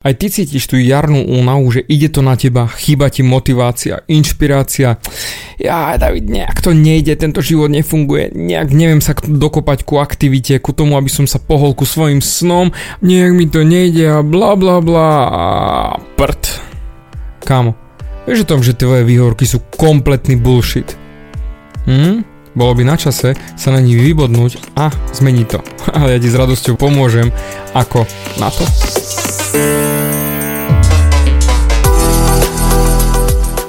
Aj ty cítiš tú jarnú únavu, že ide to na teba, chýba ti motivácia, inšpirácia. Ja, David, nejak to nejde, tento život nefunguje, nejak neviem sa dokopať ku aktivite, ku tomu, aby som sa pohol ku svojim snom, nejak mi to nejde a bla bla bla prd. Kámo, vieš o tom, že tvoje výhovorky sú kompletný bullshit. Hm? Bolo by na čase sa na nich vybodnúť a zmeniť to. Ale ja ti s radosťou pomôžem, ako na to.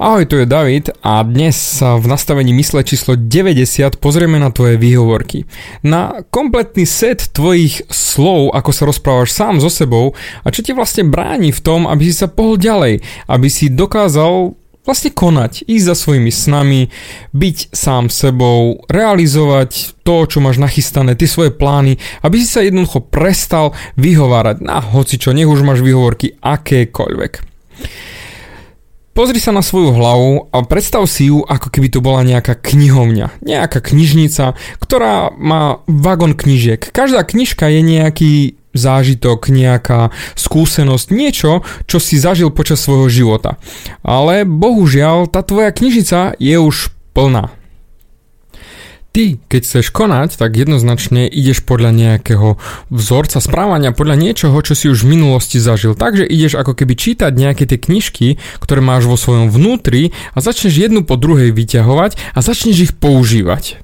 Ahoj, tu je David a dnes sa v nastavení mysle číslo 90 pozrieme na tvoje výhovorky. Na kompletný set tvojich slov, ako sa rozprávaš sám so sebou a čo ti vlastne bráni v tom, aby si sa pohol ďalej, aby si dokázal vlastne konať, ísť za svojimi snami, byť sám sebou, realizovať to, čo máš nachystané, tie svoje plány, aby si sa jednoducho prestal vyhovárať na hoci čo, nech už máš výhovorky akékoľvek. Pozri sa na svoju hlavu a predstav si ju, ako keby to bola nejaká knihovňa, nejaká knižnica, ktorá má vagon knižiek. Každá knižka je nejaký zážitok, nejaká skúsenosť, niečo, čo si zažil počas svojho života. Ale bohužiaľ, tá tvoja knižica je už plná. Ty, keď chceš konať, tak jednoznačne ideš podľa nejakého vzorca správania, podľa niečoho, čo si už v minulosti zažil. Takže ideš ako keby čítať nejaké tie knižky, ktoré máš vo svojom vnútri a začneš jednu po druhej vyťahovať a začneš ich používať.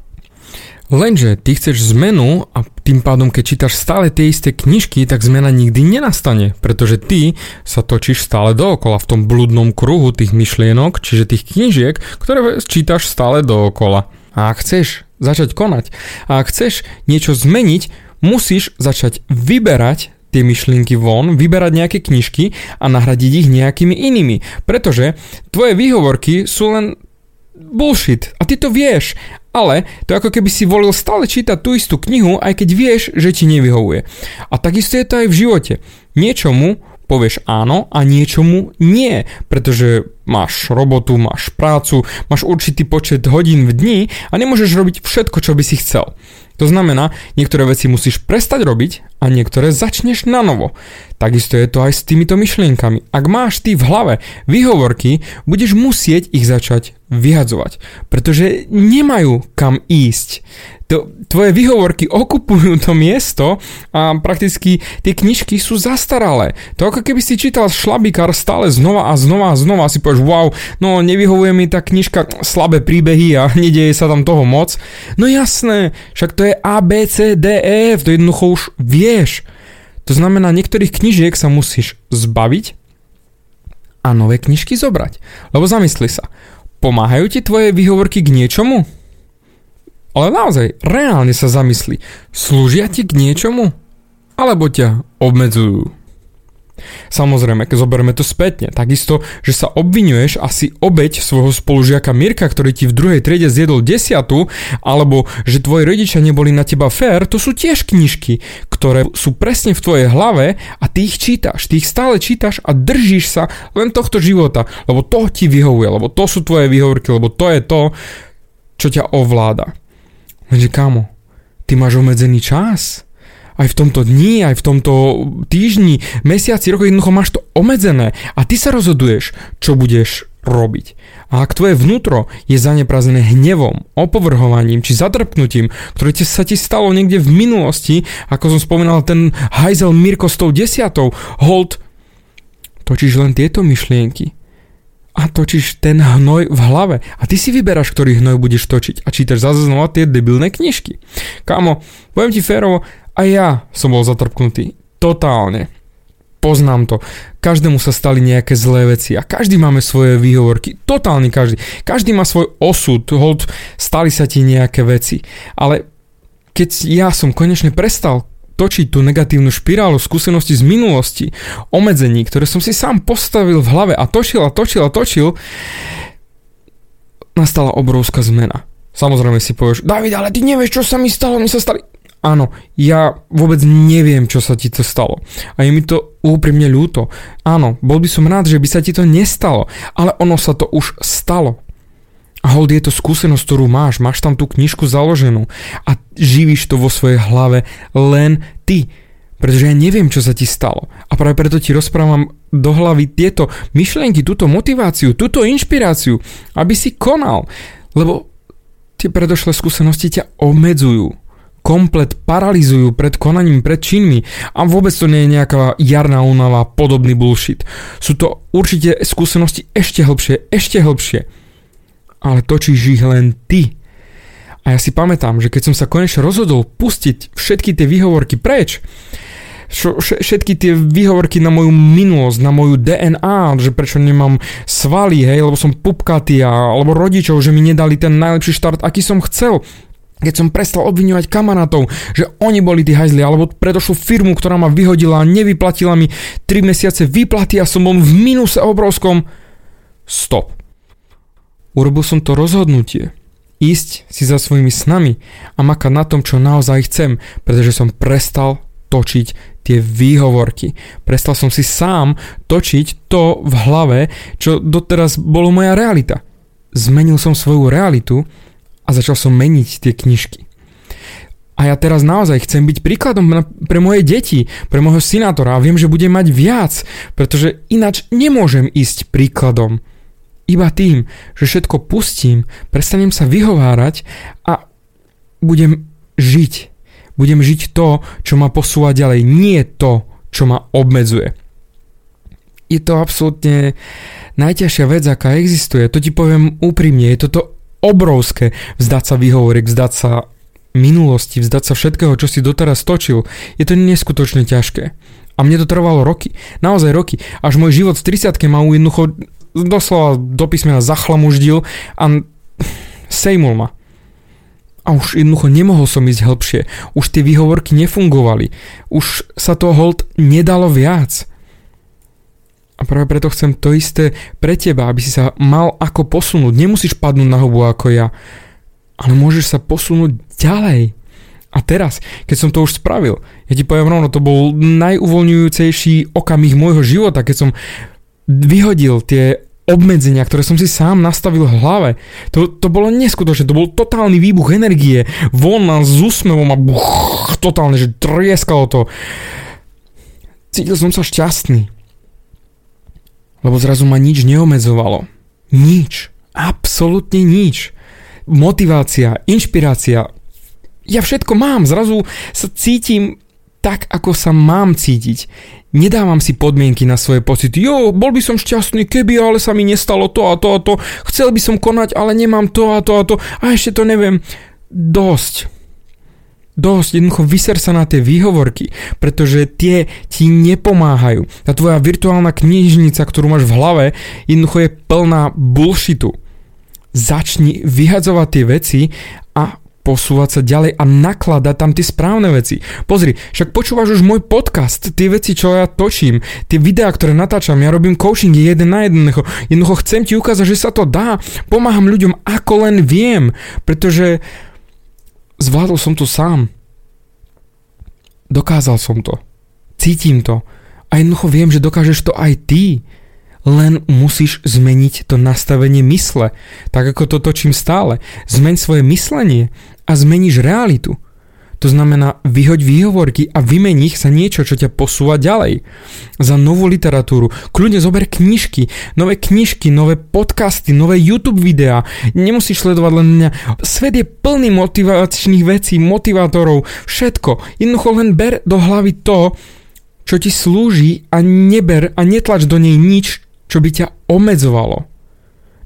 Lenže ty chceš zmenu a tým pádom, keď čítaš stále tie isté knižky, tak zmena nikdy nenastane, pretože ty sa točíš stále dookola v tom blúdnom kruhu tých myšlienok, čiže tých knižiek, ktoré čítaš stále dookola. A ak chceš začať konať. A ak chceš niečo zmeniť, musíš začať vyberať tie myšlienky von, vyberať nejaké knižky a nahradiť ich nejakými inými. Pretože tvoje výhovorky sú len bullshit a ty to vieš. Ale to ako keby si volil stále čítať tú istú knihu, aj keď vieš, že ti nevyhovuje. A takisto je to aj v živote. Niečomu povieš áno a niečomu nie, pretože máš robotu, máš prácu, máš určitý počet hodín v dni a nemôžeš robiť všetko, čo by si chcel. To znamená, niektoré veci musíš prestať robiť a niektoré začneš na novo. Takisto je to aj s týmito myšlienkami. Ak máš ty v hlave výhovorky, budeš musieť ich začať vyhadzovať, pretože nemajú kam ísť to, tvoje výhovorky okupujú to miesto a prakticky tie knižky sú zastaralé. To ako keby si čítal šlabikár stále znova a znova a znova a si povieš, wow, no nevyhovuje mi tá knižka slabé príbehy a nedieje sa tam toho moc. No jasné, však to je A, B, C, D, E, to jednoducho už vieš. To znamená, niektorých knižiek sa musíš zbaviť a nové knižky zobrať. Lebo zamysli sa, pomáhajú ti tvoje výhovorky k niečomu? Ale naozaj, reálne sa zamysli, slúžia ti k niečomu? Alebo ťa obmedzujú? Samozrejme, keď zoberieme to spätne, takisto, že sa obvinuješ asi obeď svojho spolužiaka Mirka, ktorý ti v druhej triede zjedol desiatu, alebo že tvoji rodičia neboli na teba fér, to sú tiež knižky, ktoré sú presne v tvojej hlave a ty ich čítaš, ty ich stále čítaš a držíš sa len tohto života, lebo to ti vyhovuje, lebo to sú tvoje výhovorky, lebo to je to, čo ťa ovláda. Lenže kámo, ty máš obmedzený čas. Aj v tomto dni, aj v tomto týždni, mesiaci, roku jednoducho máš to obmedzené a ty sa rozhoduješ, čo budeš robiť. A ak tvoje vnútro je zaneprázdnené hnevom, opovrhovaním či zatrpnutím, ktoré ti sa ti stalo niekde v minulosti, ako som spomínal ten hajzel Mirko s tou desiatou, hold, točíš len tieto myšlienky a točíš ten hnoj v hlave. A ty si vyberáš, ktorý hnoj budeš točiť a čítaš zase znova tie debilné knižky. Kámo, poviem ti férovo, aj ja som bol zatrpknutý. Totálne. poznám to. Každému sa stali nejaké zlé veci a každý máme svoje výhovorky. Totálny každý. Každý má svoj osud, hold, stali sa ti nejaké veci. Ale keď ja som konečne prestal točiť tú negatívnu špirálu skúsenosti z minulosti, obmedzení, ktoré som si sám postavil v hlave a točil a točil a točil, nastala obrovská zmena. Samozrejme si povieš, David, ale ty nevieš, čo sa mi stalo, mi sa stali áno, ja vôbec neviem, čo sa ti to stalo. A je mi to úprimne ľúto. Áno, bol by som rád, že by sa ti to nestalo, ale ono sa to už stalo. A hold je to skúsenosť, ktorú máš, máš tam tú knižku založenú a živíš to vo svojej hlave len ty. Pretože ja neviem, čo sa ti stalo. A práve preto ti rozprávam do hlavy tieto myšlienky, túto motiváciu, túto inšpiráciu, aby si konal. Lebo tie predošlé skúsenosti ťa obmedzujú komplet paralizujú pred konaním, pred činmi a vôbec to nie je nejaká jarná únava, podobný bullshit. Sú to určite skúsenosti ešte hlbšie, ešte hlbšie. Ale točíš ich len ty. A ja si pamätám, že keď som sa konečne rozhodol pustiť všetky tie výhovorky preč, všetky tie výhovorky na moju minulosť, na moju DNA, že prečo nemám svaly, hej, lebo som pupkatý, alebo rodičov, že mi nedali ten najlepší štart, aký som chcel, keď som prestal obviňovať kamarátov, že oni boli tí hajzli, alebo predošlú firmu, ktorá ma vyhodila a nevyplatila mi 3 mesiace výplaty a som bol v minuse obrovskom. Stop. Urobil som to rozhodnutie. Ísť si za svojimi snami a makať na tom, čo naozaj chcem, pretože som prestal točiť tie výhovorky. Prestal som si sám točiť to v hlave, čo doteraz bolo moja realita. Zmenil som svoju realitu a začal som meniť tie knižky. A ja teraz naozaj chcem byť príkladom pre moje deti, pre môjho synátora a viem, že budem mať viac, pretože ináč nemôžem ísť príkladom. Iba tým, že všetko pustím, prestanem sa vyhovárať a budem žiť. Budem žiť to, čo ma posúva ďalej, nie to, čo ma obmedzuje. Je to absolútne najťažšia vec, aká existuje. To ti poviem úprimne, je toto obrovské vzdať sa výhovorek, vzdať sa minulosti, vzdať sa všetkého, čo si doteraz točil. Je to neskutočne ťažké. A mne to trvalo roky. Naozaj roky. Až môj život v 30 ma jednoducho doslova do písmena zachlamuždil a sejmul ma. A už jednoducho nemohol som ísť hĺbšie. Už tie výhovorky nefungovali. Už sa to hold nedalo viac. A práve preto chcem to isté pre teba, aby si sa mal ako posunúť. Nemusíš padnúť na hubu ako ja, ale môžeš sa posunúť ďalej. A teraz, keď som to už spravil, ja ti poviem rovno, to bol najuvoľňujúcejší okamih môjho života, keď som vyhodil tie obmedzenia, ktoré som si sám nastavil v hlave. To, to bolo neskutočné, to bol totálny výbuch energie, von s úsmevom a buch, totálne, že trieskalo to. Cítil som sa šťastný. Lebo zrazu ma nič neomedzovalo. Nič. Absolutne nič. Motivácia, inšpirácia. Ja všetko mám. Zrazu sa cítim tak, ako sa mám cítiť. Nedávam si podmienky na svoje pocity. Jo, bol by som šťastný, keby ale sa mi nestalo to a to a to. Chcel by som konať, ale nemám to a to a to. A ešte to neviem. Dosť dosť, jednoducho vyser sa na tie výhovorky, pretože tie ti nepomáhajú. Tá tvoja virtuálna knižnica, ktorú máš v hlave, jednoducho je plná bullshitu. Začni vyhadzovať tie veci a posúvať sa ďalej a nakladať tam tie správne veci. Pozri, však počúvaš už môj podcast, tie veci, čo ja točím, tie videá, ktoré natáčam, ja robím coaching jeden na jeden. Jednoducho chcem ti ukázať, že sa to dá. Pomáham ľuďom ako len viem, pretože Zvládol som to sám. Dokázal som to. Cítim to. A jednoducho viem, že dokážeš to aj ty. Len musíš zmeniť to nastavenie mysle. Tak ako to točím stále. Zmeň svoje myslenie a zmeníš realitu. To znamená, vyhoď výhovorky a vymení ich sa niečo, čo ťa posúva ďalej. Za novú literatúru. Kľudne zober knižky, nové knižky, nové podcasty, nové YouTube videá. Nemusíš sledovať len mňa. Svet je plný motivačných vecí, motivátorov, všetko. Jednoducho len ber do hlavy to, čo ti slúži a neber a netlač do nej nič, čo by ťa obmedzovalo.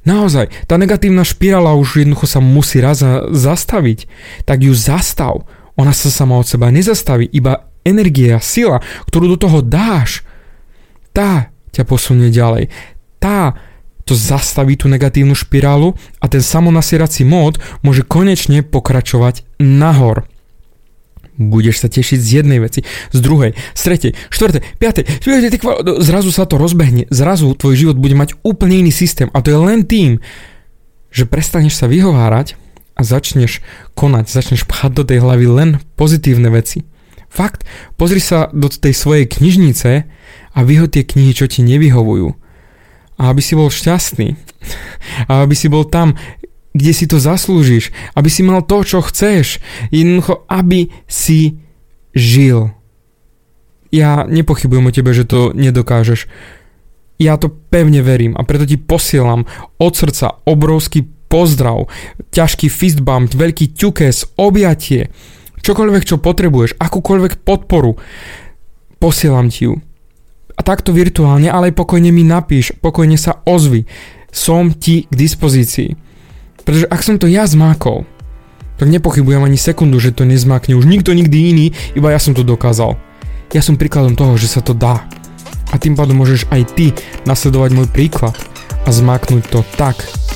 Naozaj, tá negatívna špirála už jednoducho sa musí raz zastaviť. Tak ju zastav ona sa sama od seba nezastaví, iba energia, sila, ktorú do toho dáš, tá ťa posunie ďalej. Tá to zastaví tú negatívnu špirálu a ten samonasierací mód môže konečne pokračovať nahor. Budeš sa tešiť z jednej veci, z druhej, z tretej, štvrtej, piatej, zrazu sa to rozbehne, zrazu tvoj život bude mať úplne iný systém a to je len tým, že prestaneš sa vyhovárať a začneš konať, začneš pchať do tej hlavy len pozitívne veci. Fakt, pozri sa do tej svojej knižnice a vyhod tie knihy, čo ti nevyhovujú a aby si bol šťastný a aby si bol tam, kde si to zaslúžiš, aby si mal to, čo chceš, jednoducho, aby si žil. Ja nepochybujem o tebe, že to nedokážeš. Ja to pevne verím a preto ti posielam od srdca obrovský pozdrav, ťažký fist bump, veľký ťukes, objatie, čokoľvek, čo potrebuješ, akúkoľvek podporu, posielam ti ju a takto virtuálne, ale pokojne mi napíš, pokojne sa ozvi. Som ti k dispozícii. Pretože ak som to ja zmákol, tak nepochybujem ani sekundu, že to nezmákne už nikto nikdy iný, iba ja som to dokázal. Ja som príkladom toho, že sa to dá. A tým pádom môžeš aj ty nasledovať môj príklad a zmáknuť to tak